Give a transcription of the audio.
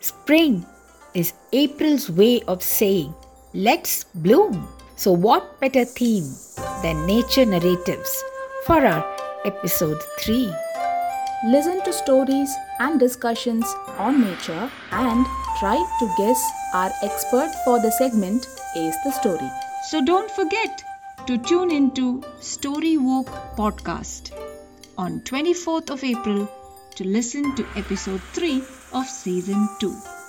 Spring is April's way of saying, let's bloom. So, what better theme than nature narratives for our episode 3? Listen to stories and discussions on nature and try to guess our expert for the segment is the story. So don't forget to tune into Story Walk podcast on 24th of April to listen to episode 3 of season 2.